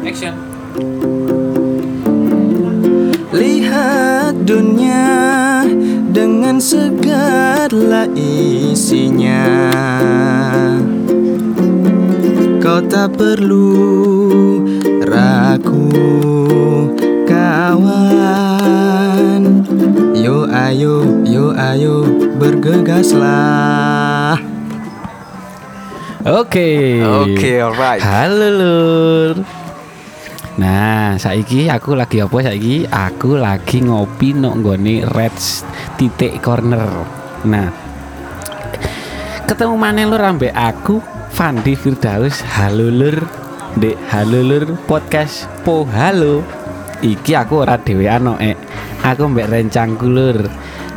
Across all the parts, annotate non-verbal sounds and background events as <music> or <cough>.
Action. Lihat dunia dengan segala isinya Kau tak perlu ragu kawan Yo ayo, yo ayo bergegaslah Oke. Oke, alright Halo Lur. Nah, saiki aku lagi apa saiki? Aku lagi ngopi nok nggone Reds titik corner. Nah, ketemu mana Lur ambek aku Fandi Firdaus. Halo Lur. Dek Halo Lur podcast Po Halo. Iki aku ora dhewean no, eh. Aku mbek rencangku Lur.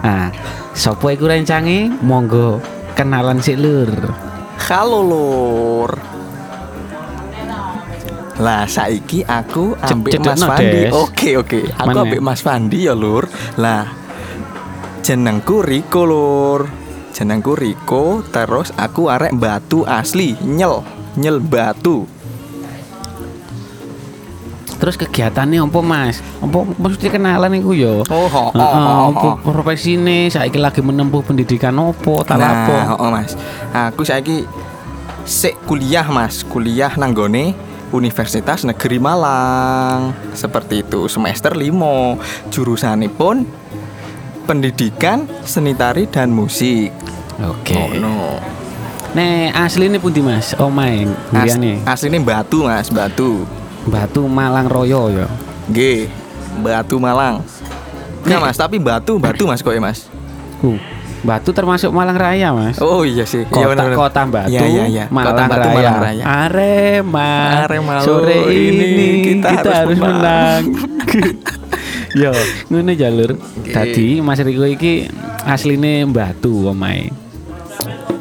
Nah, sopo iku rencange? Monggo kenalan sik Lur. Halo lur Lah saiki aku ambek Mas Fandi. Oke oke Aku Mana? ambek Mas Fandi ya lur Lah Jenengku Riko lur Jenengku Riko Terus aku arek batu asli Nyel Nyel batu Terus kegiatannya apa mas? Apa maksudnya kenalan iku yo? Oh ho, ho, Heeh, ho, apa ho. profesine saiki lagi menempuh pendidikan opo, tak Nah, apa? oh, mas Aku saiki Sik kuliah mas Kuliah nanggone Universitas Negeri Malang Seperti itu Semester 5 Jurusanipun Pendidikan Seni Tari dan Musik Oke. Oh, no. Nek asli ini pundi mas? Omae, As, Guriane. Aslinya Batu mas Batu Batu Malang Royo yo. G Batu Malang Enggak Nek- mas Tapi Batu Batu mas kok ya mas Uh, Batu termasuk Malang Raya mas. Oh iya sih Iya, Kota bener-bener. Kota Batu, Iya, iya, iya. Malang, Kota Batu, Raya. Malang Raya. Arema. Arema, Sore lo, ini, ini kita, kita harus harus menang. <laughs> Yo, ngono jalur. Tadi Mas Riko iki asline Batu omae.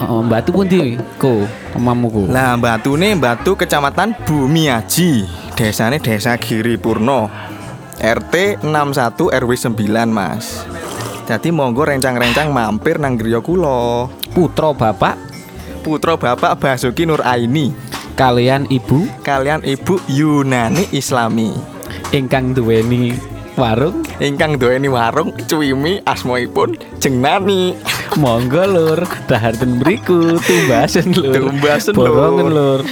Oh, Batu pun di ko omamuku. Lah Batu nih Batu Kecamatan Bumiaji Desanya Desa Giri Purno RT 61 RW 9 mas Jadi monggo rencang-rencang mampir nang griya kula. Putra Bapak. Putra Bapak Basuki Nur Aini kalian Ibu. Kalian Ibu Yunani Islami. Ingkang duweni warung. Ingkang duweni warung cuwimi asmaipun Jengnani. Monggo lur. Daharten mriku. Tumbasen lur. Tumbasen, borongen Lur. lur.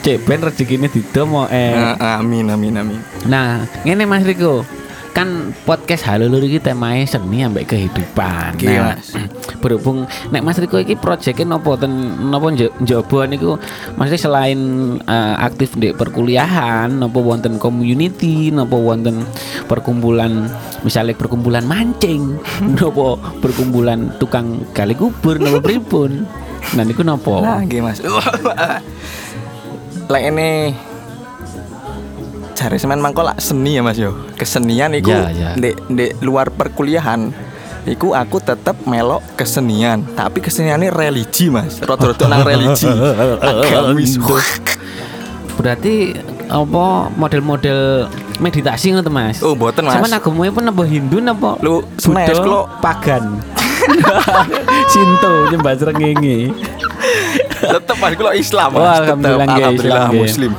Cek ben rezekine didomo eh. Ah, Amin amin amin. Nah ngene Mas Riko kan podcast halo lur iki temae seni ambek kehidupan Oke, nah Mas. <clears throat> berhubung nek Mas Riko iki projeknya nopo ten nopo njobo niku maksudnya selain eh, aktif di perkuliahan nopo wonten community nopo wonten perkumpulan misalnya perkumpulan mancing <laughs> nopo perkumpulan tukang gali kubur nopo <laughs> pripun nah niku nopo Nah, nggih Mas. <laughs> Lek ini cari semen mangko lak seni ya Mas yo. Kesenian iku Ya, ya. ndek ndek luar perkuliahan Iku aku tetep melok kesenian, tapi keseniannya religi mas, rada-rada nang religi, <laughs> agamis. berarti apa model-model meditasi ngoten Mas Oh, boten mas. Sama agamanya pun napa Hindu napa Lu Buddha, lo. pagan. <laughs> Sinto nyembah srengenge. tetep mas, kalau Islam mas. Oh, tetep. alhamdulillah, nggih, alhamdulillah Islam. Muslim.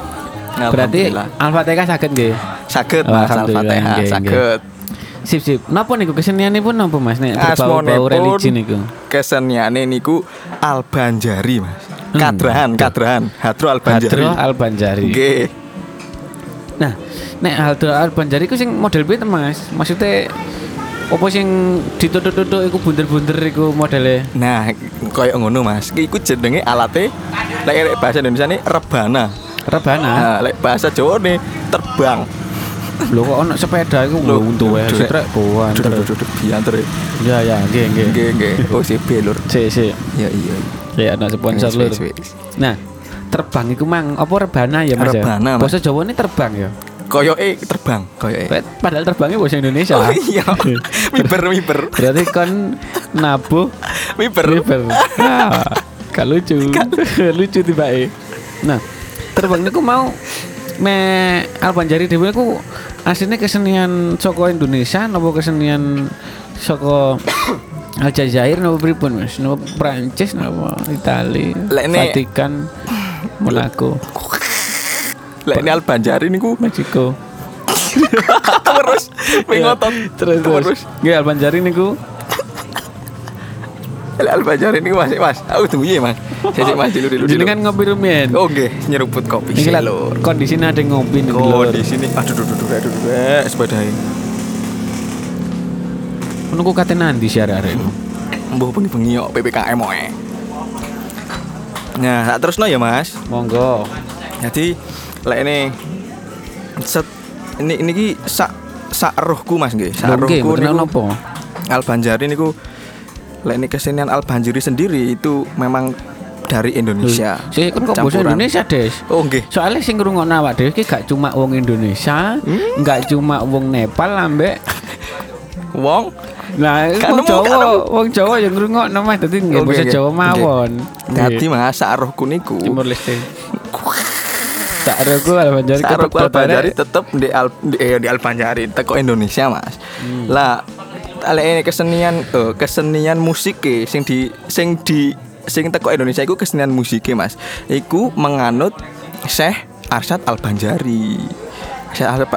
Berarti. Al-Fatihah saged nggih. sakit Oh, mas, al-fatihah sakit. Sip sip. Napa niku keseniane pun napa Mas nek berbau-bau Asmonipun religi niku? Keseniane niku Albanjari mas. Hmm. Kadrahan, kadrahan, Hadro Albanjari. Hadro Al-Banjari. Nggih. Nah, nek Hadro Al-Banjari ku sing model piye Mas? Maksudnya apa sing ditutuk-tutuk iku bunder-bunder iku modele? Nah, koyo ngono Mas. Iku jenenge alate lek bahasa Indonesia ini rebana. Rebana. Nah, lek bahasa Jawa nih terbang. Lho kok ono sepeda iku Lho, untu wae setrek. Duduk duduk biantar. Ya ya, nggih nggih. Nggih nggih. <laughs> Oh, CB lur. Sik sik. Ya iya. Ya ana sponsor lur. Nah, terbang iku mang apa rebana ya Mas? ya? Rebana. Bahasa Jawa ini terbang ya. Koyoke terbang, koyoke. Pet- Padahal terbangnya bahasa Indonesia. Oh iya. <laughs> Miber miber. Berarti kon nabuh Miber. river. Ah, gak lucu. <laughs> lucu tiba Nah, terbang niku mau me Albanjari dhewe niku aslinya kesenian saka Indonesia napa kesenian saka <coughs> Aljazair napa pripun Mas? Napa Prancis napa Itali? Vatikan Monaco. Lek ini Albanjari niku Meksiko. <laughs> terus pengotot Terus terus. Nggih Albanjari niku Lek Albanjari niku Mas, Mas. Aku tunggu ya, Mas. Sesek Mas dulu dulu. jenengan ngopi rumiyin. Oh, nggih, nyeruput kopi. Iki lah Lur. kondisinya ada ngopi nih Oh, lur. di sini. Aduh, aduh, aduh, aduh, aduh, aduh, sepadahe. Menunggu kate nanti siarare. Mbuh bengi-bengi kok PPKM oe. Nah, tak terusno ya, Mas. Monggo. Jadi lek ini set ini ini ki sak sak rohku Mas nggih. Sak rohku niku napa. Albanjari niku lek ini kesenian Albanjari sendiri itu memang dari Indonesia. Sih kan kok bahasa. Indonesia, Des. Oh nggih. Soalnya sing ngrungokno awak dhewe ki gak cuma wong Indonesia, Hmm? gak cuma wong Nepal ambek Wong Nah, Kan wong Jawa, kan wong Jawa yang ngrungokno Mas dadi nggih Oh, bahasa nggih, Jawa mawon. Dadi Mas sak rohku niku. Timur Leste. Tak ada gue Albanjari Sak rohku Albanjari kebetulannya tetep di Al di, eh, di Albanjari teko Indonesia Mas. Lah lek ini kesenian eh, kesenian musik e, sing di sing di sing teko Indonesia iku kesenian musik Mas. Iku menganut Syekh Arsyad Albanjari. Syekh Arsyad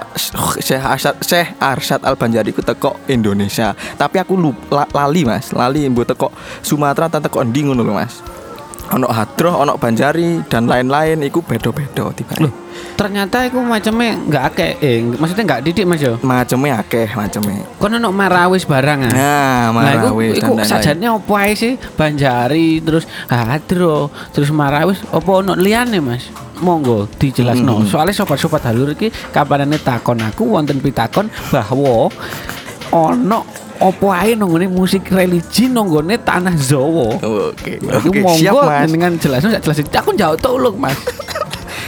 Syekh Arsyad Syekh Arsyad Albanjari ku teko Indonesia. Tapi aku lupa, lali Mas, lali mbok teko Sumatera ta teko endi ngono Mas. Ono Hadroh, ono Banjari dan lain-lain iku beda-beda tiba. Loh, ternyata iku macamnya nggak akeh eh maksudnya nggak didik Mas yo. Macemnya akeh, macemnya. Kono ono marawis barang ah. Nah, Nah, iku, Marawis iku sajane opo ae sih? Banjari, terus Hadro, terus Marawis, opo ono liyane, Mas? Monggo dijelasno. Hmm. Soalnya sobat-sobat halur iki kapanane takon aku wonten pitakon bahwa ono opo ae nonggone musik religi nonggone tanah Jawa. Oke, oke, monggo dengan jelasno sak jelasin. Aku jauh tolong, <laughs> Mas.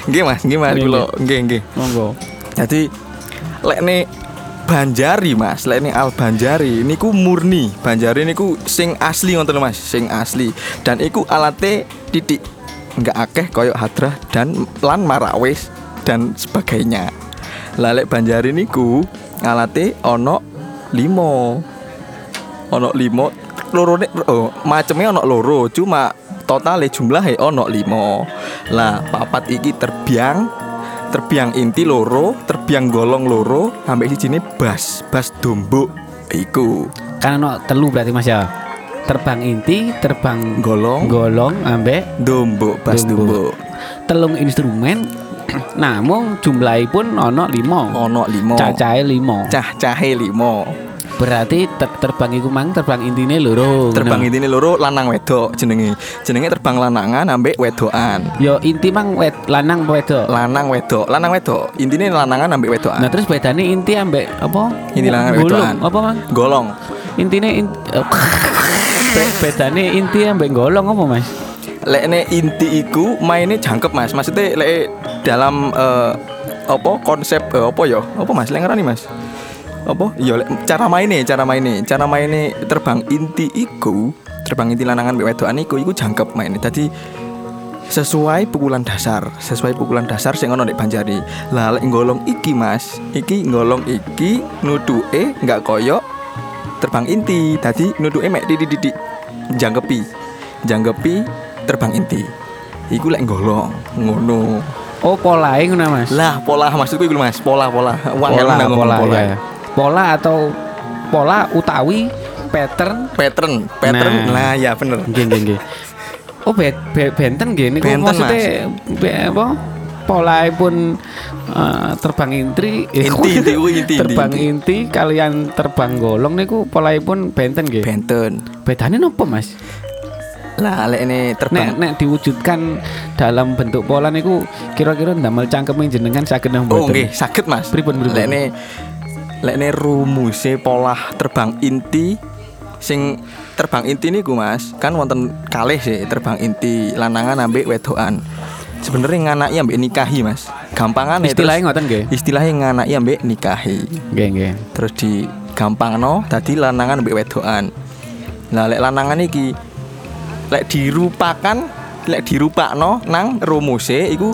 Nggih Mas, nggih Mas kula nggih nggih. Monggo. Jadi lek ne Banjari Mas, lek ne Al Banjari niku murni. Banjari niku sing asli ngoten Mas, sing asli. Dan iku alate titik nggak akeh koyo hadrah dan lan marawis dan sebagainya. Lah lek Banjari niku alate ono limo. Ono limo lorone oh, macemnya ono loro cuma totale jumlahe ono limo lah papat iki terbiang terbiang inti loro terbiang golong loro sampai di sini bas bas dombuk iku. Kan ono telu berarti Mas ya. Terbang inti, terbang golong. golong ambek dombuk bas dombuk telung instrumen <clears throat> namung jumlahipun ono limo ono limo cacahe limo cah cahe limo berarti ter- terbang iku mang terbang intine loro terbang ngono. intine loro lanang wedok jenenge. Jenenge terbang lanangan ambek wedokan. Yo inti mang wed lanang wedok? Lanang wedok lanang wedok. Intine lanangan ambek wedokan. Nah terus bedane inti ambek apa? Inti lanang Gulung, wedokan. apa mang? Golong. Intine in, <laughs> Be- bedane inti ambek golong apa mas? Lekne inti iku mainnya jangkep mas. Maksudnya lek dalam eh, apa konsep eh, apa ya? Apa mas? Lek ngarani mas apa? Ya cara mainnya cara mainnya cara mainnya terbang inti iku terbang inti lanangan wedokan iku iku jangkep mainnya tadi sesuai pukulan dasar sesuai pukulan dasar sing ono nek Banjari. Lah lek golong iki mas iki golong iki nuduke nggak koyok terbang inti. Tadi nuduke mek didik-didik jangkepi jangkepi terbang inti. Iku lek golong ngono. Oh polae ngono mas? Lah pola maksudku iku mas pola pola Wah, pola nggak ngomong pola pola ya pola atau pola utawi pattern pattern pattern Nah. lah ya bener Nggih nggih nggih. Oh be, be, benten nggih niku Benten, maksudnya be, apa? Polae pun eh, terbang inti eh, Inti, inti, kuwi inti, inti, terbang inti. inti kalian terbang golong niku polae pun benten nggih. benten Bedane nopo Mas? lah lek ini Nek terbang nek diwujudkan dalam bentuk pola niku kira-kira ndamel cangkeme jenengan saged nang oh mboten? nggih saged mas Pripun, pripun? lek ini lek ini rumuse pola terbang inti sing terbang inti niku mas kan wonten kalih sih terbang inti lanangan ambek wedokan sebenarnya nganaki ambek nikahi mas gampangan Istilahnya ngoten nggih. istilahnya nganaki ambek nikahi Nggih nggih. terus di gampangno tadi lanangan ambek wedokan nah lek lanangan iki lek dirupakan lek dirupakno nang rumuse iku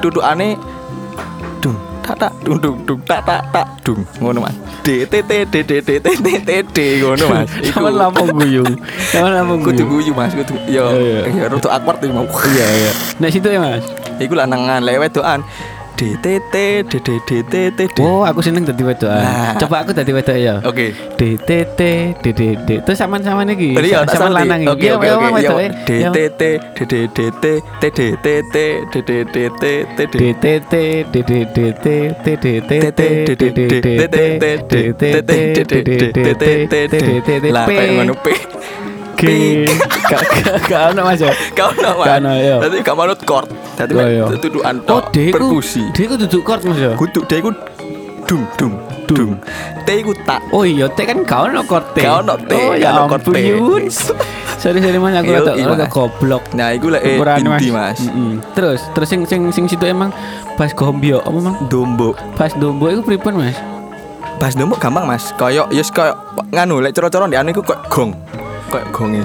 dudukane dung tak tak. Dung dung dung. Tak tak tak. Dung. Ngono mas. D t t d d d t t t d ngono mas. <laughs> Iku. Sampeyan lampung guyu. Sampeyan lampung kudu guyu. guyu mas. Kudu yo. Ya rada awkward iki mau Iya iya. Nek situ ya Mas. iku lanangan lek wedokan DTT DDDTT. Oh, aku seneng dadi wedokan. Nah. Coba aku dadi wedok ya. Oke. DTT DDD. Terus sampean-sampean iki. Ya santai. lanang iki. Oke Ya, oke ya, oke. Ya. Ya. DTT DDDT TDTT DDDT TD. DTT DDDT TDTT Lah kayak ngono P. G <laughs> Gak ono Mas ya. Kau no Gak ono, ya. Tadi gak manut chord. Tadi iya. tuduhan Oh, tok perkusi. D ku duduk chord Mas ya. Kudu D ku dung dung dung. T ku tak. Oh iya, T kan kau no chord T. Gak ono T, Oh gak ya ono chord T. Sorry sorry Mas aku rada iya, rada Mas. goblok. Nah, iku lek eh, inti Mas. Mm-mm. Terus terus sing sing sing situ emang pas gombyo apa emang Dombo. pas dombo itu pripun Mas? Pas dombo gampang Mas. Kayak yes kayak nganu lek coro-coro di anu iku kayak gong. Kayak gonge.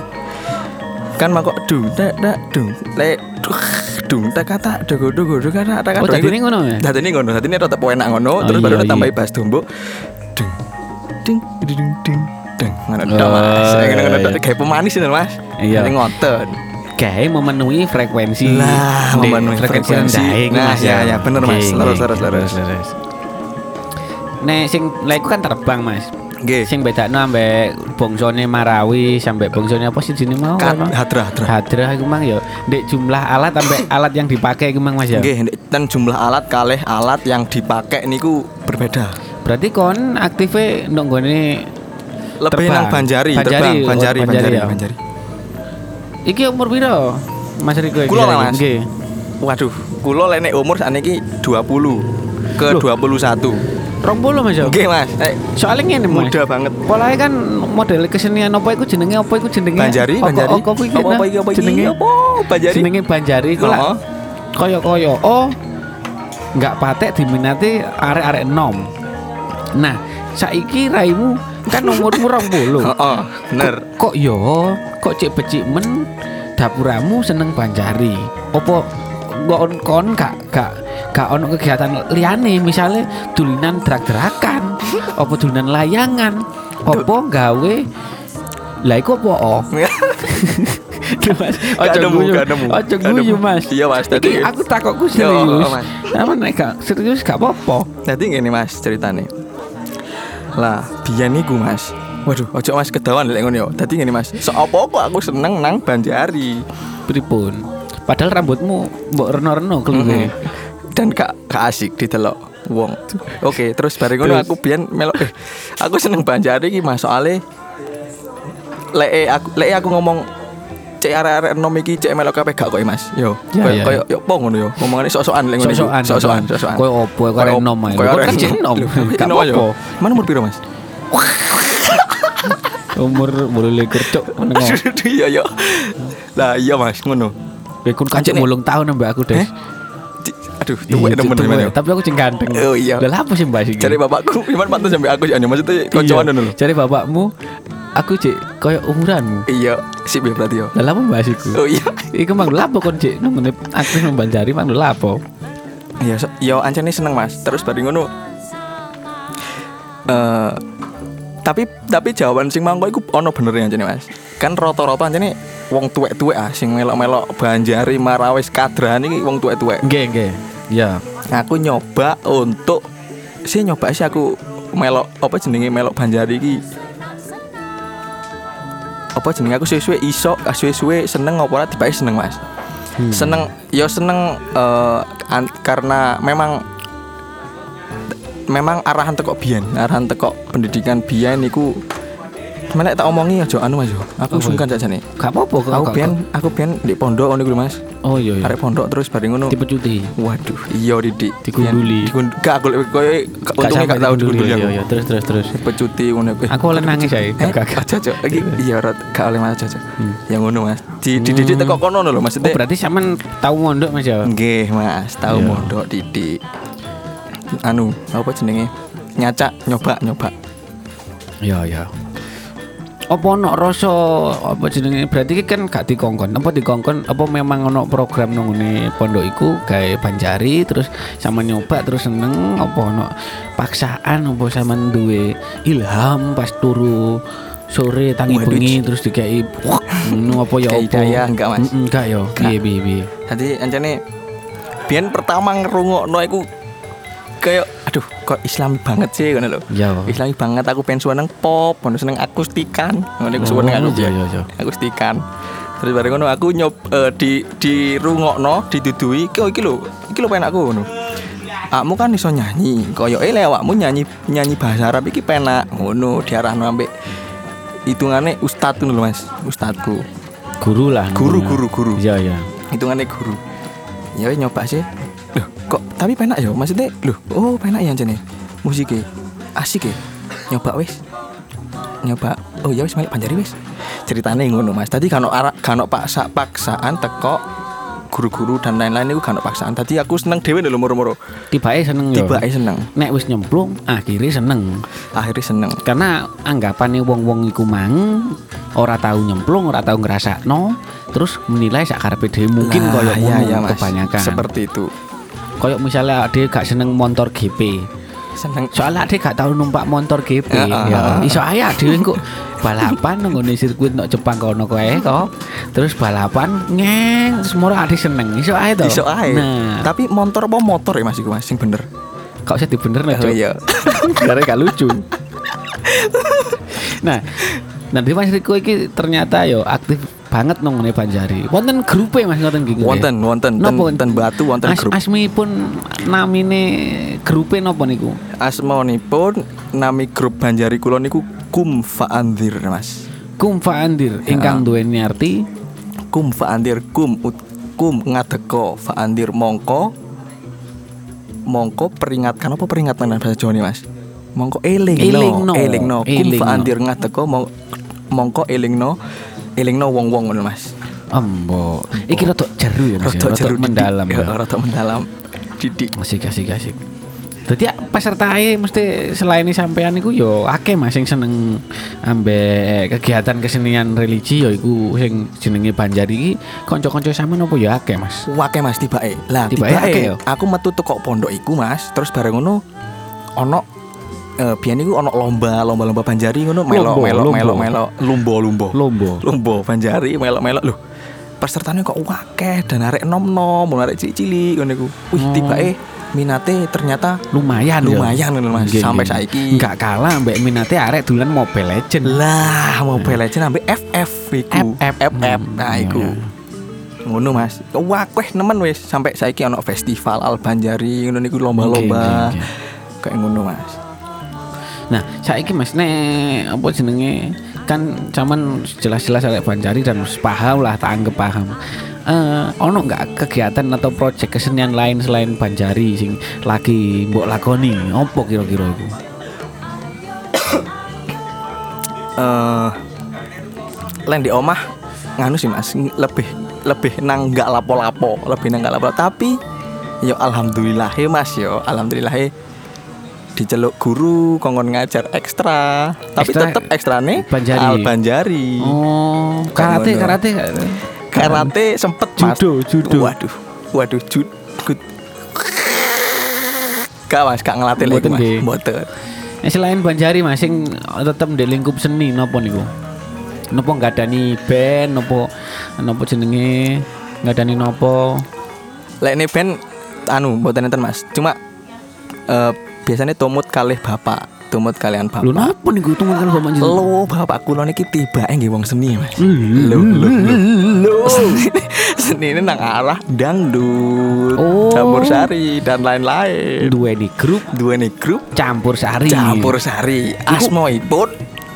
Kan dung dak dak dung lek duh, dung tak kata dogo dogo dogo kata kata. Oh, dadine ngono ya? Dadine ngono. Dadine rada enak ngono, Oh, terus iya, baru iya. tambahi pas dombo. Dung ding ding ding ding. Ngono Oh, tok Mas. Ngono ngono tok iya. kayak pemanis ini Mas. Iya. Ngoten. Kayak memenuhi frekuensi Lah, memenuhi frekuensi. rendah Nah, ya, ya, bener, Mas. Lurus, nggih, lurus, lurus. Nek sing lek kan terbang Mas. Nggih. Sing bedakno ambek bongsone Marawi sampai bongsone apa sih jenenge mau? Mang? hadra hadra. Hadrah iku mang ya. Ndek jumlah alat sampai alat yang dipakai iku mang Mas ya. Nggih, dan jumlah alat kalih alat yang dipakai niku berbeda. Berarti kon aktifnya ndok nggone Lebih Terbang. nang Banjari, Banjari, terbang, oh, Banjari, Banjari Banjari, ya. Banjari. iki umur piro? Mas Riko iki? Kulo lah, Mas. Nggih. Waduh, kulo lek nek umur sakniki 20 ke Loh. 21. Rong puluh Mas ya. Nggih, Mas. Eh, Soalnya ngene Mas. muda banget. Polanya kan model kesenian apa iku jenenge apa iku jenenge? Banjari, Banjari. Apa iki? Apa nah? apa iki apa iki? Jenenge Apa Banjari? Jenenge Banjari iku lah. Heeh. Koyo-koyo oh nggak patek diminati arek-arek enom. Nah, saiki raimu kan umurmu 20. <laughs> Heeh, bener. kok yo kok cek becik men dapuramu seneng banjari opo kon kon gak gak gak ono kegiatan liyane misalnya dulinan drak-drakan opo <laughs> dulinan layangan opo gawe lah iku apa oh <laughs> Mas, ojo guyu, ojo guyu mas. Iya, Mas, tadi- aku takokku Yo, serius. Sama nek gak serius gak apa-apa. Jadi ngene Mas ceritane. Lah, biyen niku Mas. Waduh, ojo Mas kedawan lek ngono yo. Dadi ngene Mas, so apa kok aku seneng nang Banjari. Pripun? Padahal rambutmu mbok reno-reno keluwe. Dan gak gak asik ditelok wong. Oke, terus bareng ngono Terus? aku biyen melok eh, aku seneng Banjari iki Mas soalnya lek eh, aku lek aku ngomong cek arek-arek enom iki cek melok kabeh gak kok Mas. Yo. Ya, Kayak ya. kayak yo po ngono yo. Ngomongane sok-sokan lek ngono. Sok-sokan, sok-sokan, sok-sokan. Koyo opo, koyo arek enom ae. Koyo arek kan enom. Aduh, Gak apa-apa. Mana umur piro Mas? Umur boleh likur cuk menengok. <laughs> Iya yo. Lah iya Mas ngono. Kowe kun kancik Anjene. bolong tahun mbak aku deh. Aduh, tuwek tuwek. nemen. Tapi aku cing ganteng. Oh, iya. Lah apa sih mbak sih? Cari bapakku, Iman pantas sampai aku ya maksudnya Iya. ngono lho. Cari bapakmu, aku cek koyo umuranmu. Iya, sip ya berarti yo. Lah apa mbak siku? Oh iya. Iku mang lapo kon cek nang aktif nang Banjari mang lapo. Iya, so, yo ancene seneng Mas. Terus bari ngono eh tapi tapi jawaban sing mangko iku ono bener ya ancene Mas. Kan rata-rata ancene wong tuwek-tuwek ah sing melok-melok Banjari Marawis Kadrahan iki wong tuwek-tuwek. Nggih, nggih. Ya. Aku nyoba untuk sih nyoba sih aku melok apa jenenge melok Banjari iki apa jenenge aku suwe-suwe iso ah, suwe-suwe seneng apa ora tiba seneng Mas. Hmm. Seneng ya seneng eh, an- karena memang memang arahan teko biyen, arahan teko pendidikan biyen niku Mana tak omongi aja anu Mas yo. Aku sungkan sajane. Gak apa-apa kok. Aku biyen aku biyen di pondok ngono iku lho, Mas. Oh iya iya. Arek pondok terus bareng ngono. Tipe cuti. Waduh, iya Didik. Digunduli. Dikun gak aku koyo untungnya gak tau digunduli Iya aku. iya terus terus terus. Pecuti ngono. Aku oleh nangis ya. Gak aja aja. Iki iya rot gak oleh mas aja. Hmm. Yang ngono Mas. Di dididik Hmm. teko kono lho Oh, maksudnya. berarti sampean tahu mondok Mas ya? Nggih, Mas, tahu Iya. mondok Didik. Anu, apa jenenge? Nyacak, nyoba, nyoba. Iya iya. Apa ono rasa apa jenenge berarti kan gak dikongkon. Apa dikongkon apa memang ono program ngene pondok iku gawe Banjari terus sama nyoba terus seneng apa ono paksaan apa sampean duwe ilham pas turu sore tangi Waduh, bengi terus dikai ngono apa ya Kayak apa? hidayah, enggak, Mas? Enggak ya. Piye piye piye. Tadi ancane biyen pertama ngerungokno iku kayak aduh kok islami banget sih ngono lho. Ya. Islami banget aku pengen seneng pop, ngono seneng akustikan. Ngono aku seneng Oh, aku iya, ya. iya, iya. Akustikan. Terus bareng ngono aku nyob eh, di di rungokno, didudui, kok iki lho, iki lho penak aku ngono. Akmu kan iso nyanyi, koyo eh awakmu nyanyi nyanyi bahasa Arab iki penak ngono diarahno ambek hitungane ustadz ngono Mas, ustadku. Guru lah. Guru, guru, guru. Iya, iya. hitungannya guru ya nyoba sih loh kok tapi penak ya? Maksudnya loh oh penak ya jane? Musiknya asik ya nyoba wes nyoba. Oh ya wes balik panjari wes ceritanya ngono mas. Tadi kano arah kano paksa paksaan teko guru-guru dan lain-lain itu kano paksaan. Tadi aku seneng dewe lho moro-moro. Tiba seneng tiba seneng. Nek wis nyemplung, akhirnya seneng. akhirnya seneng. Karena anggapannya wong-wong iku mang ora tahu nyemplung, ora tahu ngrasakno, terus menilai sak karepe dhewe mungkin koyo iya, ngono iya, Mas. kebanyakan. seperti itu Koyo misalnya ade gak seneng motor GP. seneng Soalnya ade gak tahu numpak motor GP. Heeh, ya, heeh. iso ae dhewe kok balapan nang ngene sirkuit nok Jepang kono koe kok. Terus balapan ngeng terus moro ade seneng. Iso ae to. iso ae Nah, tapi motor apa motor ya mas iku mas sing bener kok usah dibenerno, oh Cuk. iya <laughs> Karena gak lucu. <laughs> nah, nanti Mas Riko iki ternyata yo aktif banget nang ngene Banjari. Wonten grupe Mas ngoten iki. wonten wonten ten, ten batu wonten As, grup Asmi pun namine grupe napa niku? Asmaunipun nami grup Banjari Kulon niku Kum Faandir Mas. Kum Faandir ingkang duweni arti Kum Faandir Kum ut, Kum ngadeko Faandir mongko mongko peringatkan apa peringatan bahasa Jawa nih Mas? Mongko elingno Elingno. elingno Kum Elingno. Faandir ngadeko mong, mongko elingno elingno wong-wong ngono Mas. Embo. Iki rada jeru ya Mas. ya? Rada jeru mendalam didik. ya. Mendalam. Didik. Asik asik asik. Dadi pesertae mesti selain sampean iku yo akeh Mas sing seneng ambek kegiatan kesenian religi yo iku sing jenenge Banjari iki kanca-kanca sampean apa yo akeh Mas. Wake Mas tibake. Lah Tibake tibake akeh aku metu teko pondok iku Mas, terus bareng ngono ono eh biyen iku ono lomba, lomba-lomba Banjari ngono melo melo melo melo lumbo lumbo. Lombo. Lumbo Banjari melo melo lho. Pesertane kok wakeh dan arek nom-nom, arek cilik-cilik ngono iku. Wih, Oh. tibake minate ternyata Lumayan yo. lumayan ngono Mas, sampai saiki. Enggak kalah mbek minate arek dolan Mobile Legend. Lah, Mobile Legends ambek FF iku. FF. FF. Nah, Hmm, iku. iya. ngono mas wah weh nemen wis sampai saiki ono festival Al Banjari ngono niku lomba-lomba kayak ngono mas Nah, saiki Mas nek apa jenenge kan zaman jelas-jelas arek Banjari dan paham lah tak anggap paham. Eh, ono nggak kegiatan atau proyek kesenian lain selain Banjari sing lagi mbok lakoni? Opo kira-kira iku? <coughs> eh lain di omah nganu sih mas lebih lebih nang nggak lapo-lapo lebih nang nggak lapo tapi yo alhamdulillah mas yo alhamdulillah diceluk guru kongkon ngajar ekstra tapi Ekstra tetep ekstra nih Banjari. Al Banjari Oh, karate karate. karate sempet mas Judo, judo. waduh waduh jud good. Gak mas, gak ngelatih lagi mas. Mboten Eh, selain Banjari Mas sing tetep di lingkup seni napa niku? Napa ngadani band napa napa jenenge ngadani napa? Lek ini band anu mboten enten Mas. Cuma eh, biasanya tumut kalih bapak, tumut kalian bapak. Lho napa niku tunggu kan bapak jenengan? Lo bapak kula niki tibake nggih wong seni Mas. Lo lo lo. Seni ini nang arah dangdut, Oh. campur sari dan lain-lain. duweni grup Dua nih grup campur sari. campur sari. Asmaipun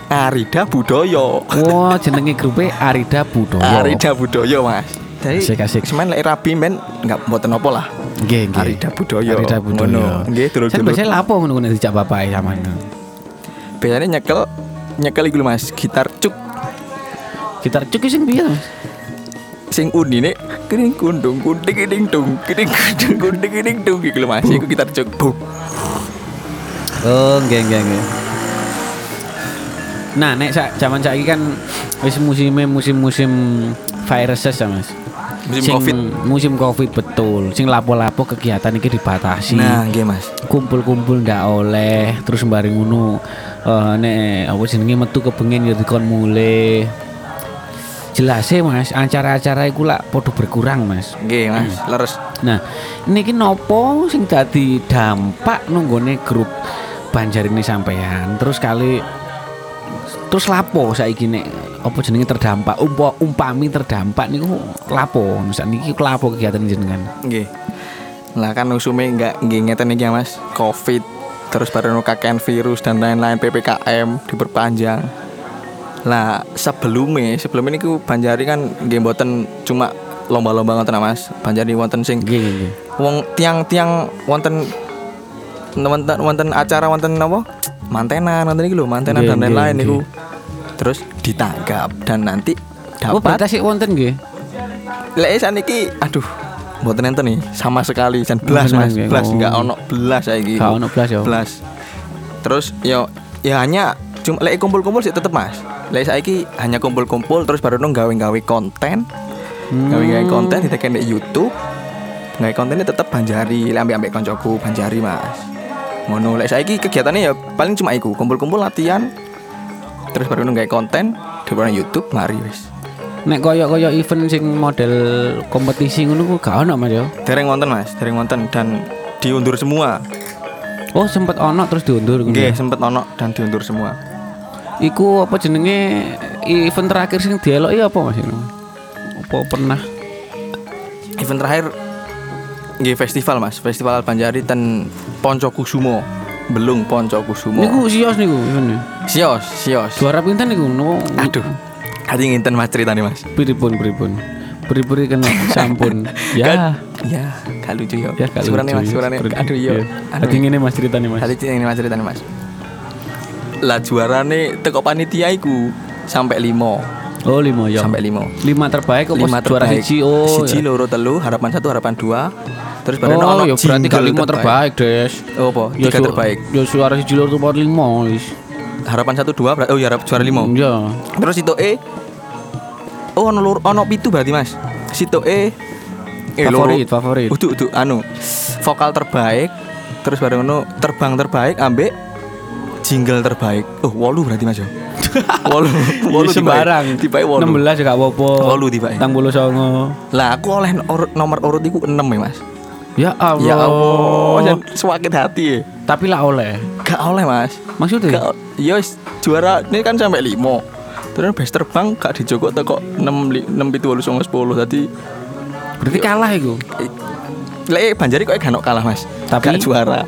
Arida Budaya. Wah, jenenge grupe Arida Budaya. Arida Budaya Mas. Jadi Asik, asik. semen lek rabi men nggak mboten apa lah. Nggih, nggih. Arida Budaya. Arida Budaya. Nggih, Saya dulur-dulur. biasanya lapo ngono nek dijak bapak sama biasanya nyekel nyekel iku mas gitar cuk Gitar cuk sing piye Mas? sing uni nih kering kundung kunding kering dung kering kundung kunding kering dung iku lho mas iku gitar cuk Oh, nggih nggih nggih. Nah, nek sak zaman saiki kan wis musim-musim viruses ya, Mas. Musim Sing- covid Musim Covid betul. Sing lapo-lapo kegiatan iki dibatasi. nah nggih mas kumpul-kumpul ndak oleh terus bareng ngono eh nek apa jenenge metu kepengen ya dikon mulai jelas Mas, acara-acara iku lak podo berkurang Mas. Nggih, Mas. Hmm. Leres. Nah, niki nopo sing dadi dampak nunggone grup Banjar ini sampean. Terus kali terus lapo saiki nek apa jenenge terdampak umpa umpami terdampak niku lapo niki lapo kegiatan jenengan Nggih. Lah kan usume enggak nggih ngeten iki ya, Mas. Covid terus baru kakean virus dan lain-lain PPKM diperpanjang. Lah sebelumnya sebelum ini ku Banjari kan nggih mboten cuma lomba-lomba ngoten Mas. Banjari wonten sing nggih wong tiang-tiang wonten wonten wonten acara wonten apa? Mantenan iki lho, mantenan dan lain-lain niku. Terus ditangkap dan nanti oh dapat batas sih wonten nggih Lek saniki aduh mboten enten nih sama sekali jan belas Mas, belas Oh. enggak ono belas saiki. gak ono blas ya Belas. Terus yo ya hanya cuma lek kumpul-kumpul sih tetep Mas. Lek saiki hanya kumpul-kumpul terus baru nong gawe-gawe konten. Hmm. Gawe-gawe konten di YouTube. Gawe kontennya tetep Banjari, ambek-ambek koncoku Banjari Mas. Ngono lek saiki kegiatannya ya paling cuma iku, kumpul-kumpul latihan. Terus baru nong gawe konten di YouTube mari wis. nek koyo-koyo event sing model kompetisi ngono ku gak ono Mas ya Dereng wonten Mas, dereng wonten dan diundur semua. oh sempet ono terus diundur ngono Nggih, ya? sempet ono dan diundur semua. Iku apa jenenge event terakhir sing dieloki apa Mas? Apa pernah? Event terakhir nggih festival Mas, Festival Banjari ten Poncokusumo. Belung Poncokusumo. Niku sios niku eventnya. Sios, sios. Juara pinten niku? No, Aduh. Hati nginten Mas ceritanya Mas. Pripun pripun. Pripun kena <laughs> sampun. ya. Ya, gak lucu yo. Ya gak Surane Mas, lucu, surane. Aduh yo. Anu, Tadi ngene Mas ceritanya Mas. Hati ini Mas ceritanya Mas. Lah juarane teko panitia iku sampai limo, Oh lima ya. sampai limo. lima terbaik apa lima juara terbaik. siji oh. siji ya. loro telu harapan satu harapan dua terus baru Oh, ono ya berarti gak jingle lima terbaik, Des. oh apa Ya tiga terbaik Ya suara siji loro tuh lima wis. harapan satu dua berarti oh ya harap juara lima Ya. terus itu e oh ono loro ono pitu berarti mas situ e eh Favorit, favorit. udah udah anu vokal terbaik terus bareng ono terbang terbaik ambek jingle terbaik oh wolu berarti mas yo wolu <laughs> wolu Iya, sembarang. tiba wolu 16 ya gak apa-apa. Wolu tibae. Tang bulu songo. lah aku oleh nomor, nomor urut iku 6 ya mas Ya Allah. Ya Allah, jan sewakit hati ya. Tapi lah oleh. Gak oleh mas. Maksudnya? Gak, ya juara ini kan sampai limo. Terus best terbang gak dijogok teko enam li- enam pitu walu songo sepuluh tadi. Berarti kalah iku. Lek Banjari kok gak kalah mas. Tapi- gak juara.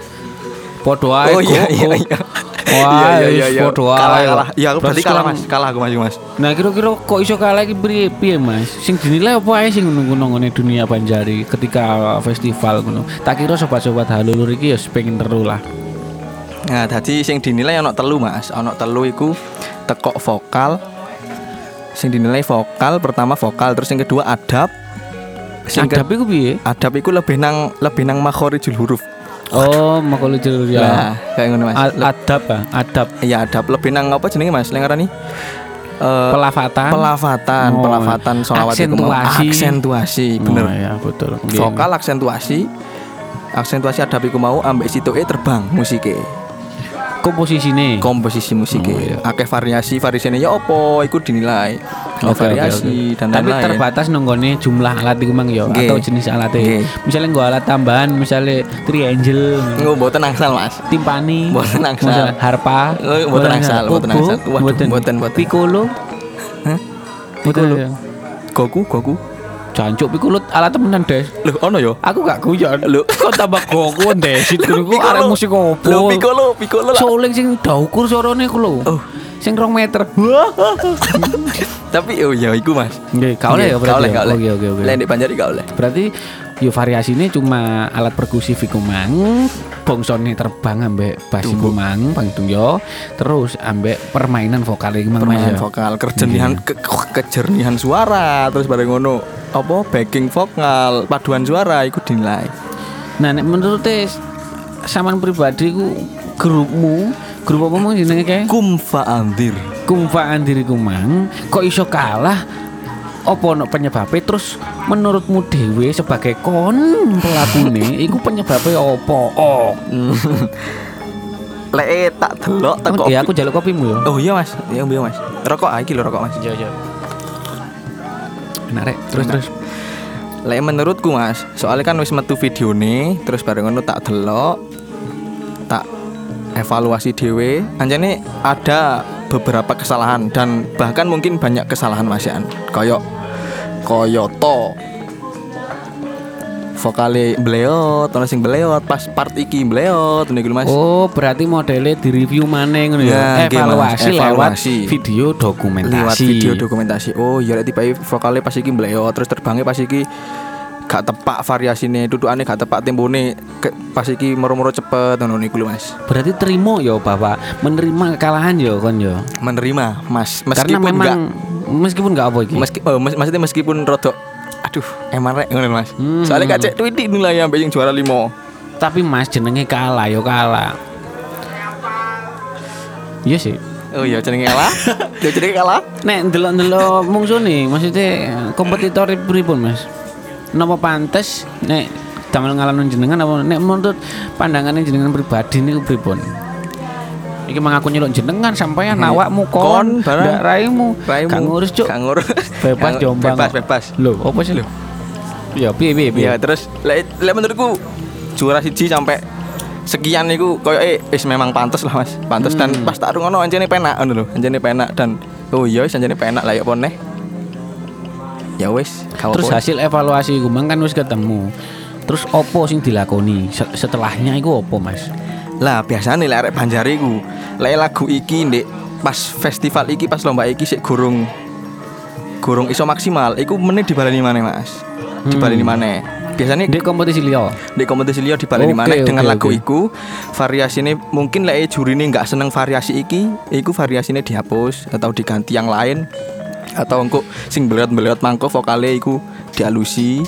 Podo ae. oh iya iya iya. Wah, iya iya wis iya. podo Kalah kalah. Iya aku berarti kalah mas. Kalah aku masih mas. Nah kira-kira kok iso kalah iki piye piye Mas? Sing dinilai apa ae sing ngono-ngono dunia Banjari ketika festival ngono. Tak kira sobat-sobat halulur iki ya pengen teru lah. Nah tadi sing dinilai ono telu mas. Ono telu iku tekok vokal. Sing dinilai vokal pertama vokal terus yang kedua adab. Sing Adab iku piye? adab iku lebih nang lebih nang makhorijul huruf. Oh, makhluk jero ya. Lah, kayak ngono Mas. A- adab adab Iya, adab lebih nang apa jenenge Mas? Lengarani? Eh pelafatan. pelafatan, Oh, pelafatan mau. aksentuasi. aksentuasi, bener. Oh, ya betul. Vokal aksentuasi. Aksentuasi adab iku mau ambek sitoke terbang musike. Komposisine. Komposisi musike. Oh, iya. Akeh variasi, variasinya ya apa iku dinilai. Oke, variasi oke. dan Tapi lain-lain. terbatas nonggone jumlah alat iku mang yo Nggih. atau jenis alatnya. Nggih. Misalnya gua alat tambahan, misalnya triangle, Nggak mboten angsal, Mas. timpani, Mboten angsal. harpa, mboten angsal. Waduh, mboten. mboten, mboten. Piccolo, Hah? Piccolo? ya? Goku, Goku. Jancuk piccolo alat temenan, Des. Loh, ono yo. Aku gak guyon. Lho. <laughs> kok tambah goku desit kuwi ku arek musik opo? Lho, Piccolo lah. Soling sing daukur sorone ku lho. Oh. Sing rong meter. <laughs> Tapi oh ya iku Mas. Nggih, gak oleh ya Gak berarti. ya? gak oleh. Oke, oke, oke. Lek di Banjari gak oleh. Berarti yo variasinya cuma alat perkusif iku mang, bongsone terbang ambek bass iku mang, yo. Terus ambek permainan vokal iku mang Permainan ya? vokal, kejernihan ke, ke- kejernihan suara, terus bareng ngono apa backing vokal, paduan suara iku dinilai. Nah, nek menurut tes sampean pribadi ku grupmu, grup apa mau jenenge kae? Kum fa'andir. Kumfaan diriku mang, kok iso kalah? Apa ono penyebabnya terus menurutmu dewe sebagai kon pelakune iku penyebabnya apa? Oh. <laughs> Lek eh, tak delok teko. Ya aku jaluk kopimu yo. Oh iya Mas, iya iya Mas. Rokok ah iki lho rokok Mas. Iya, iya. Enak rek terus terus. Lek menurutku Mas, soalnya kan wis metu videone, terus bareng ngono tak delok, tak evaluasi dhewe, anjane ada beberapa kesalahan dan bahkan mungkin banyak kesalahan Mas Yan. Koyok koyoto vokale bleot, ono sing bleot pas part iki bleot niku lho, Mas. Oh, berarti modelnya di review mana ngono Ya, ya? Evaluasi lewat Evaluasi. video dokumentasi. lewat video dokumentasi oh iya lek tiba vokale pas iki mbleot terus terbangnya pas iki gak tepak variasine dudukane gak tepak tempone ke, pas iki moro-moro cepet ngono niku Mas Berarti terima ya Bapak, menerima kekalahan ya kon ya. menerima Mas Karena meskipun memang gak meskipun nggak apa iki. meski oh, mas, maksudnya meskipun rodok aduh emang rek ngono Mas Hmm. soalnya gak cek tweet nilai yang yang juara limo Tapi Mas jenenge kalah ya kalah. Iya sih. oh iya jenenge kalah <laughs> dia jenenge kalah Nek ndelok-ndelok mungsune maksudnya kompetitor pripun Mas? Napa pantes nek damel ngalahno jenengan apa nek menurut pandangannya jenengan pribadi niku pripun? Iki mengaku nyeluk jenengan sampean Hmm. awakmu Kon, kon, ndak raimu. Raimu. Gak ngurus cuk. Gak ngurus Bebas jombang. bebas bebas Loh, apa sih lho? Ya piye piye piye. Iya terus lek lek menurutku juara siji sampai sekian niku koyo eh wis memang pantes lah Mas. Pantes dan Hmm. pas tak rungono anjene penak ngono lho. Anjene penak dan oh iya wis anjene penak lah ya apa neh. Ya wis, Terus apa-apa. hasil evaluasi iku mang kan wis ketemu. Terus opo sing dilakoni? Se- Setelahnya iku opo, Mas? Lah biasane lek arek Banjari ku lek lagu iki ndek pas festival iki pas lomba iki sik gurung gurung iso maksimal iku meneh dibaleni maneh Mas. Dibaleni Hmm. maneh. Biasanya Di kompetisi liya. di kompetisi liya dibaleni Oke, maneh oke, dengan lagu oke. iku variasine mungkin lek jurine nggak seneng variasi iki iku variasine dihapus atau diganti yang lain atau engko sing beliot-beliot mangko vokale iku dialusi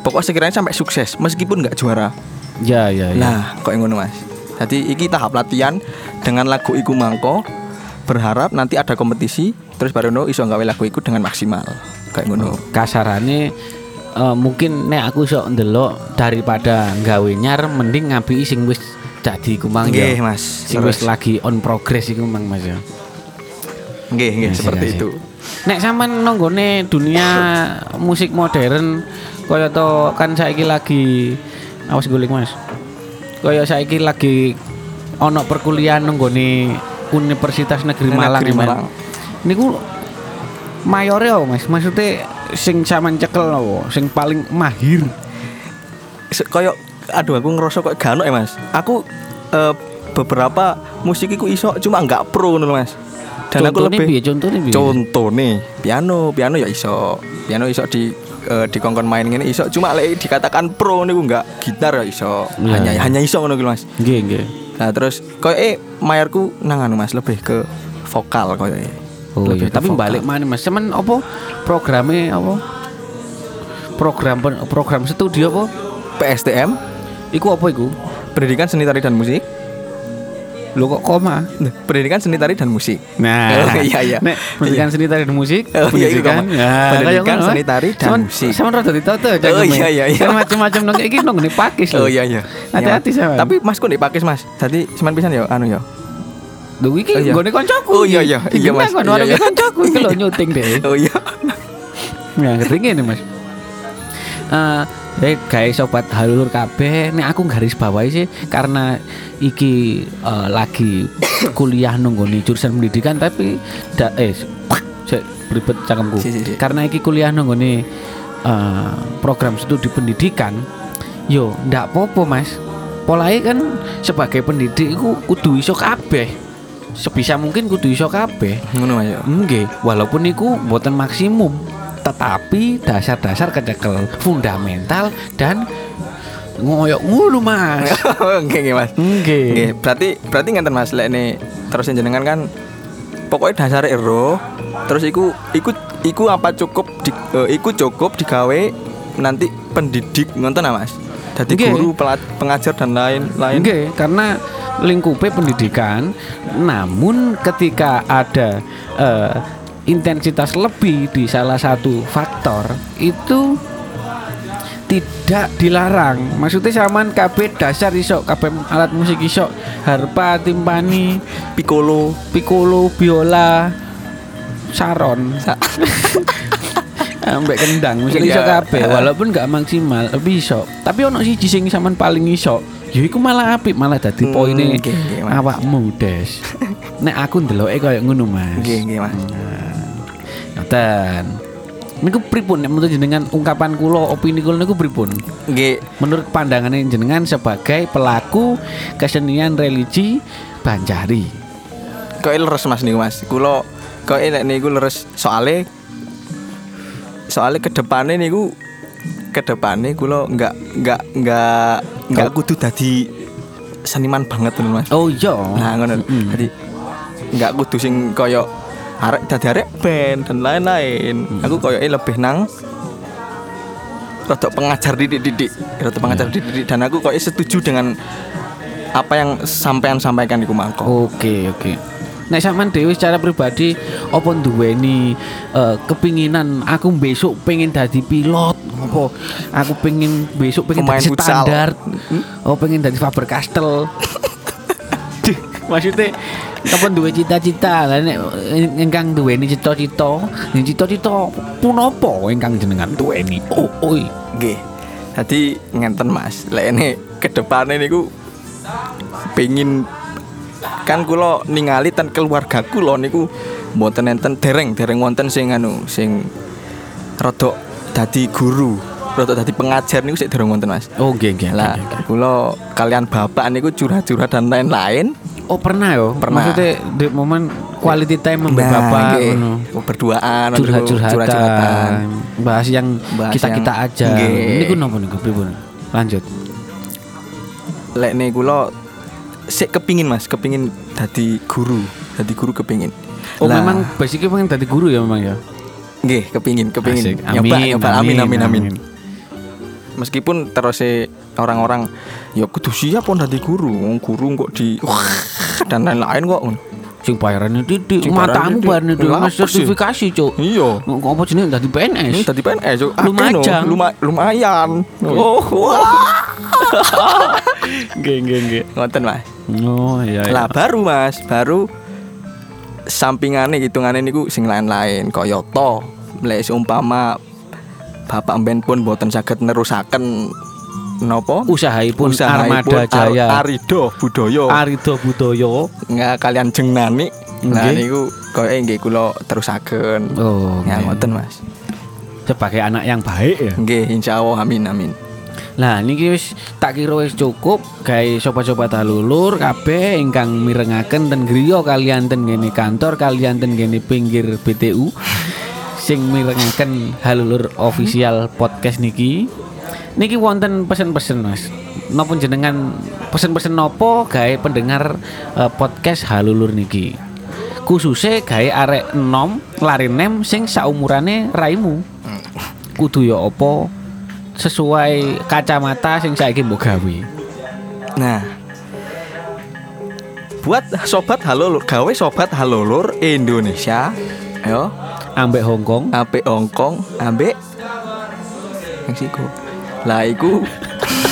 pokoknya sekiranya sampai sukses meskipun nggak juara Ya, ya, ya. nah kok ngono mas jadi iki tahap latihan dengan lagu iku mangko berharap nanti ada kompetisi terus baru no iso gawe lagu iku dengan maksimal kayak ngono kasarane eh, mungkin nek aku sok ndelok daripada gawe nyar mending ngapi sing wis jadi iku mang nggih ya. mas Sing wis lagi on progress iku mang Mas ya. nggih nggih Asik, seperti asik. itu Nek sampean nonggone dunia musik modern kaya to kan saiki lagi awas guling Mas. Kaya saiki lagi ono perkuliahan nonggone Universitas Negeri Malang. Negeri. Malang. Niku mayore apa, Mas? Maksudnya sing sampean cekel apa? Sing paling mahir. Koyo aduh aku ngerasa kok gak ono ya mas aku eh, beberapa musik iku iso cuma nggak pro ngono mas dan aku Contohnya lebih piye? Contohnya nih piano piano ya iso piano iso di eh, di kongkon main ngene iso cuma lek dikatakan pro niku nggak gitar ya iso Iya, hanya hanya iso ngono kuwi, mas Nggih, nggih. nah terus koyo eh mayarku nang anu mas lebih ke vokal koyo eh. Oh Lebih iya, tapi vokal. balik mana Mas? Cuman apa programnya apa? Program program studio apa? PSTM Iku apa iku? pendidikan seni tari dan musik Lo kok koma? Nah, pendidikan seni tari dan musik Nah, Oh, iya, iya. Nek pendidikan seni tari dan musik, Oh, iya, itu pendidikan, ya, Pendidikan ngono, seni tari dan Cuman- musik. Sama rada ditoto Oh, iya, iya, iya. Macam-macam nang iki nang ngene pakis lho. Oh iya iya. Hati-hati Iya, sama. Tapi Mas kok nek pakis Mas. Tadi semen pisan ya anu ya. Lho iki Oh, iya. nggone koncoku. Oh, iya, iya. Iya, Mas. Kan Iya, iya. koncoku iki lho nyuting deh. Oh iya. Ya ngerti ngene Mas. Eh, eh guys sobat halur kabeh nek aku garis bawahi sih karena iki eh, lagi <coughs> kuliah nunggoni jurusan pendidikan tapi da, eh sik beribet cangkemku. Si, si, si. Karena iki kuliah nunggoni eh, program studi pendidikan yo ndak popo Mas. Polahe kan sebagai pendidik iku kudu iso kabeh. Sebisa mungkin kudu iso kabeh. Ngono Mas. Nggih, walaupun niku mboten maksimum, tetapi dasar-dasar kecekel fundamental dan ngoyok mulu, Mas. <laughs> Oke nggih Mas. Nggih. Nggih, berarti berarti ngenten Mas lek ne terus jenengan kan pokoknya dasar ero terus iku iku iku apa cukup di, eh, iku cukup digawe nanti pendidik ngonten ah, Mas. Jadi Nggih. guru, pelat, pengajar dan lain-lain. Nggih, karena lingkupnya pendidikan, namun ketika ada eh, intensitas lebih di salah satu faktor itu tidak dilarang. Maksudnya saman KB dasar iso, KB alat musik iso, harpa, timpani, Piccolo. piccolo, biola, saron. Sa- <laughs> ambek kendang iso Iya. kabeh walaupun gak maksimal tapi iso tapi ono siji sing sampean paling iso ya iku malah apik malah dadi Hmm, poine nggih, nggih, Mas. awakmu des nek aku ndeloke koyo ngono Mas Nggih, nggih, Mas. Ngoten niku pripun nek menurut jenengan ungkapan kula opini kula niku pripun Nggih, menurut pandangan jenengan sebagai pelaku kesenian religi Banjari kok leres Mas niku Mas. Kula kok nek niku leres soale soale kedepane niku kedepane kula nggak nggak nggak nggak kudu dadi seniman banget Mas. oh iya Nah, ngono. Mm. Jadi nggak kudu sing koyo arek dadi arek band dan lain-lain. Aku koyo lebih nang rada pengajar didik-didik, rada pengajar didik-didik. Dan aku koyo setuju dengan apa yang sampean sampaikan di mangko. Oke oke. Nek sampean dhewe secara pribadi apa duweni eh, kepinginan aku besok pengen dadi pilot? Apa? Aku pengen besok pengen dadi standar. Oh pengen dadi Faber Castell <laughs> maksudnya apa duwe cita-cita lah nek ingkang duweni cita-cita cita-cita punapa ingkang jenengan duweni oh oi Nggih. Jadi ngenten Mas, lek ini kedepane niku pengin kan kula ningali ten keluarga kula niku mboten enten dereng dereng wonten sing anu sing rada dadi guru, rada dadi pengajar niku sik dereng wonten Mas. oh nggih nggih Lah kula kalian bapak niku curhat-curhat dan lain-lain. Oh pernah yo, Pernah. Maksudnya di momen quality time mbek Nah, bapak nggih. ngono. berduaan niku, Curhat-curhatan, bahas yang Bahas kita-kita yang- aja. Nggih. Ini ku nopo niku pripun? Lanjut. Lek nih kula sik kepingin Mas, kepingin dadi guru, dadi guru kepingin. Oh Lah, memang basicnya pengen tadi guru ya memang ya. Nggih, kepingin, kepingin. Asik. Nyoba, Amin, nyoba. amin, amin, amin. amin. Meskipun terus orang-orang ya kudu siap pun dadi guru, Wong guru kok di <laughs> dan lain-lain kok. Sing bayarannya titik, matamu apa sih? sertifikasi cuk. Iya. Kok apa jenenge dadi PNS? Ini tadi PNS yo. Lumajang. Luma, lumayan. Oh, <laughs> Nggih nggih nggih. Ngoten, Mas. Oh iya iya. Lah baru Mas, baru sampingane hitungane niku sing lain-lain kaya to. Lek seumpama Bapak Ben pun boten saged nerusaken napa? Usahaipun Usahaipun Armada Jaya. Ar- Arido Budaya. Arido Budoyo. Nggak kalian jengnani. Nah Nggih. niku kaya nggih kula terusaken. Oh, Ya ngoten Mas. sebagai anak yang baik ya. Nggih insyaallah amin amin. Nah, niki wis tak kira wis cukup gawe sobat-sobat halulur kabeh ingkang mirengaken ten griya kalian ten ngene kantor kalian ten ngene pinggir BTU sing mirengaken halulur official podcast niki. Niki wonten pesen-pesen Mas. Napa jenengan pesen-pesen nopo gawe pendengar eh, podcast halulur niki? Khususnya gawe arek enom lari nem sing saumurane raimu. Kudu ya apa sesuai kacamata sing saiki mbok gawe. Nah, buat sobat halulur, gawe sobat halulur Indonesia, yo, Ambek Hongkong. ambek Hongkong, ambek Meksiko. Lah iku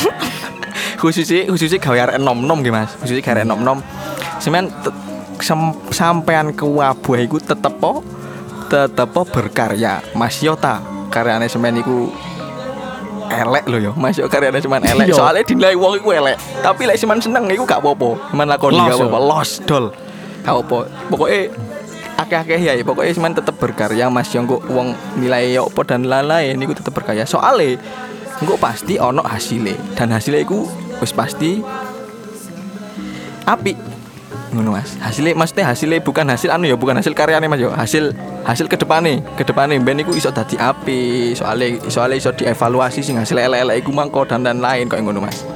<laughs> khususnya khususnya gawe arek enom-enom nggih Mas. Khususnya gawe arek enom-enom. Semen sem- sampean ke Wabuh iku tetep po tetep po berkarya. Mas Yota karyane semen iku elek lho yo. Mas yo karyane semen elek. Iya. Soalnya dinilai wong iku elek. Tapi lek semen seneng iku gak apa-apa. Semen lakoni Los gak yo. apa-apa. Los dol. Gak apa. Pokoknya akeh-akeh ya, ya. pokoknya semen tetep berkarya Mas yo engko wong nilai yo apa dan lain-lain iku tetep berkarya. Soale engko pasti ono hasilnya. Dan hasilnya iku wis pasti api ngono mas. Hasilnya maksudnya hasilnya bukan hasil anu ya bukan hasil karyanya mas yo hasil hasil kedepane kedepane ben iku iso dadi api soalnya soalnya iso dievaluasi sing hasil elek-elek iku mangko dan dan lain kok ngono mas.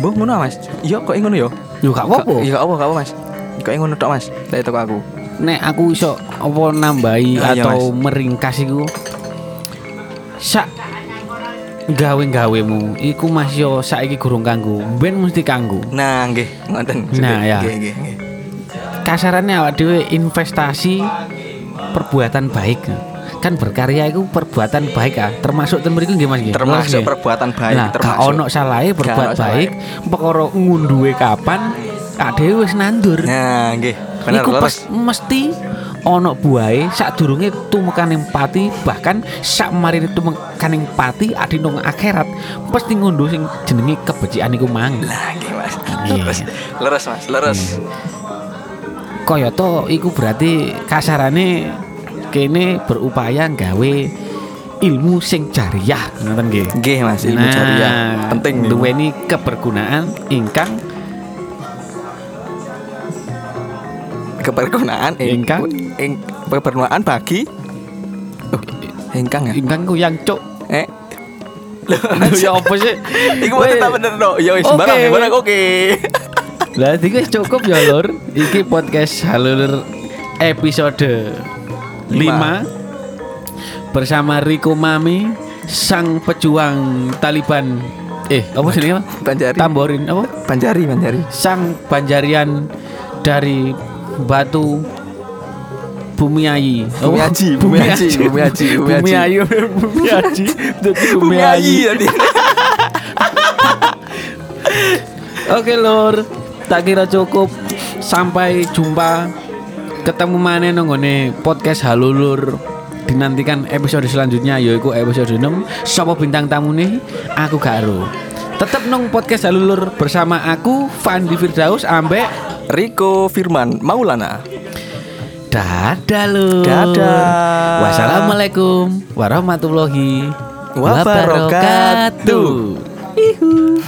Mbah ngono mas? Iya kok ngono yo Yo gak apa-apa. iya gak apa gak apa mas. Kok ngono tok mas? Dari toko aku Nek aku iso apa nambahi Ah, iya, atau meringkas iku sak gawe-gawemu iku Mas yo saiki gurung kanggo. Ben mesti kanggo. nah nggih ngoten Nah, ya. nggih nggih nggih Kasarannya awak dhewe investasi perbuatan baik. Kan berkarya itu perbuatan baik ah. Termasuk ten mriku nggih Mas nggih. termasuk Nggih. perbuatan baik Nah, termasuk ono salahe Gak ono baik, perkara ngunduhe kapan, dhewe wis nandur. nah nggih Iku pas mesti ono buahe sadurunge tumekaning pati bahkan sak marine tumekaning pati adi nang akhirat mesti ngunduh sing jenenge kebecikan iku mang Lagi mas. Leres, leres mas, leres. kaya to iku berarti kasarane kene berupaya gawe ilmu sing jariah ngoten nggih Nggih mas, ilmu jariah penting nih. duweni kebergunaan ingkang Kebergunaan ing- Ingkang? ing kebergunaan bagi oh, ingkang ya. ingkang kuyang cuk Eh, Aduh, <laughs> ya apa sih Iku mau tetap bener no. Ya wis barang barang oke. <laughs> Lah iki wis cukup ya Lur. Iki podcast Halur episode 5 bersama Riko Mami sang pejuang Taliban eh apa sih ini Banjari. Tamborin apa? Banjari, Banjari. Sang Banjarian dari Batu Bumi Ayi. Bumi? Aji, Bumi Aji, Bumi Aji, Bumi Bumi Aji. Ayi, Bumi Aji. Dadi Bumi Bumi Ayi. Tadi. <laughs> Oke lur, tak kira cukup. Sampai jumpa. Ketemu mana nonggone podcast Halulur. Dinantikan episode selanjutnya yaitu episode 6 Sopo bintang tamu nih Aku gak ero Tetap nong podcast Halulur bersama aku Fandi Firdaus ambek Riko Firman Maulana. Dadah lur Dadah. Wassalamualaikum warahmatullahi Wabarakatuh. wabarakatuh Ihu.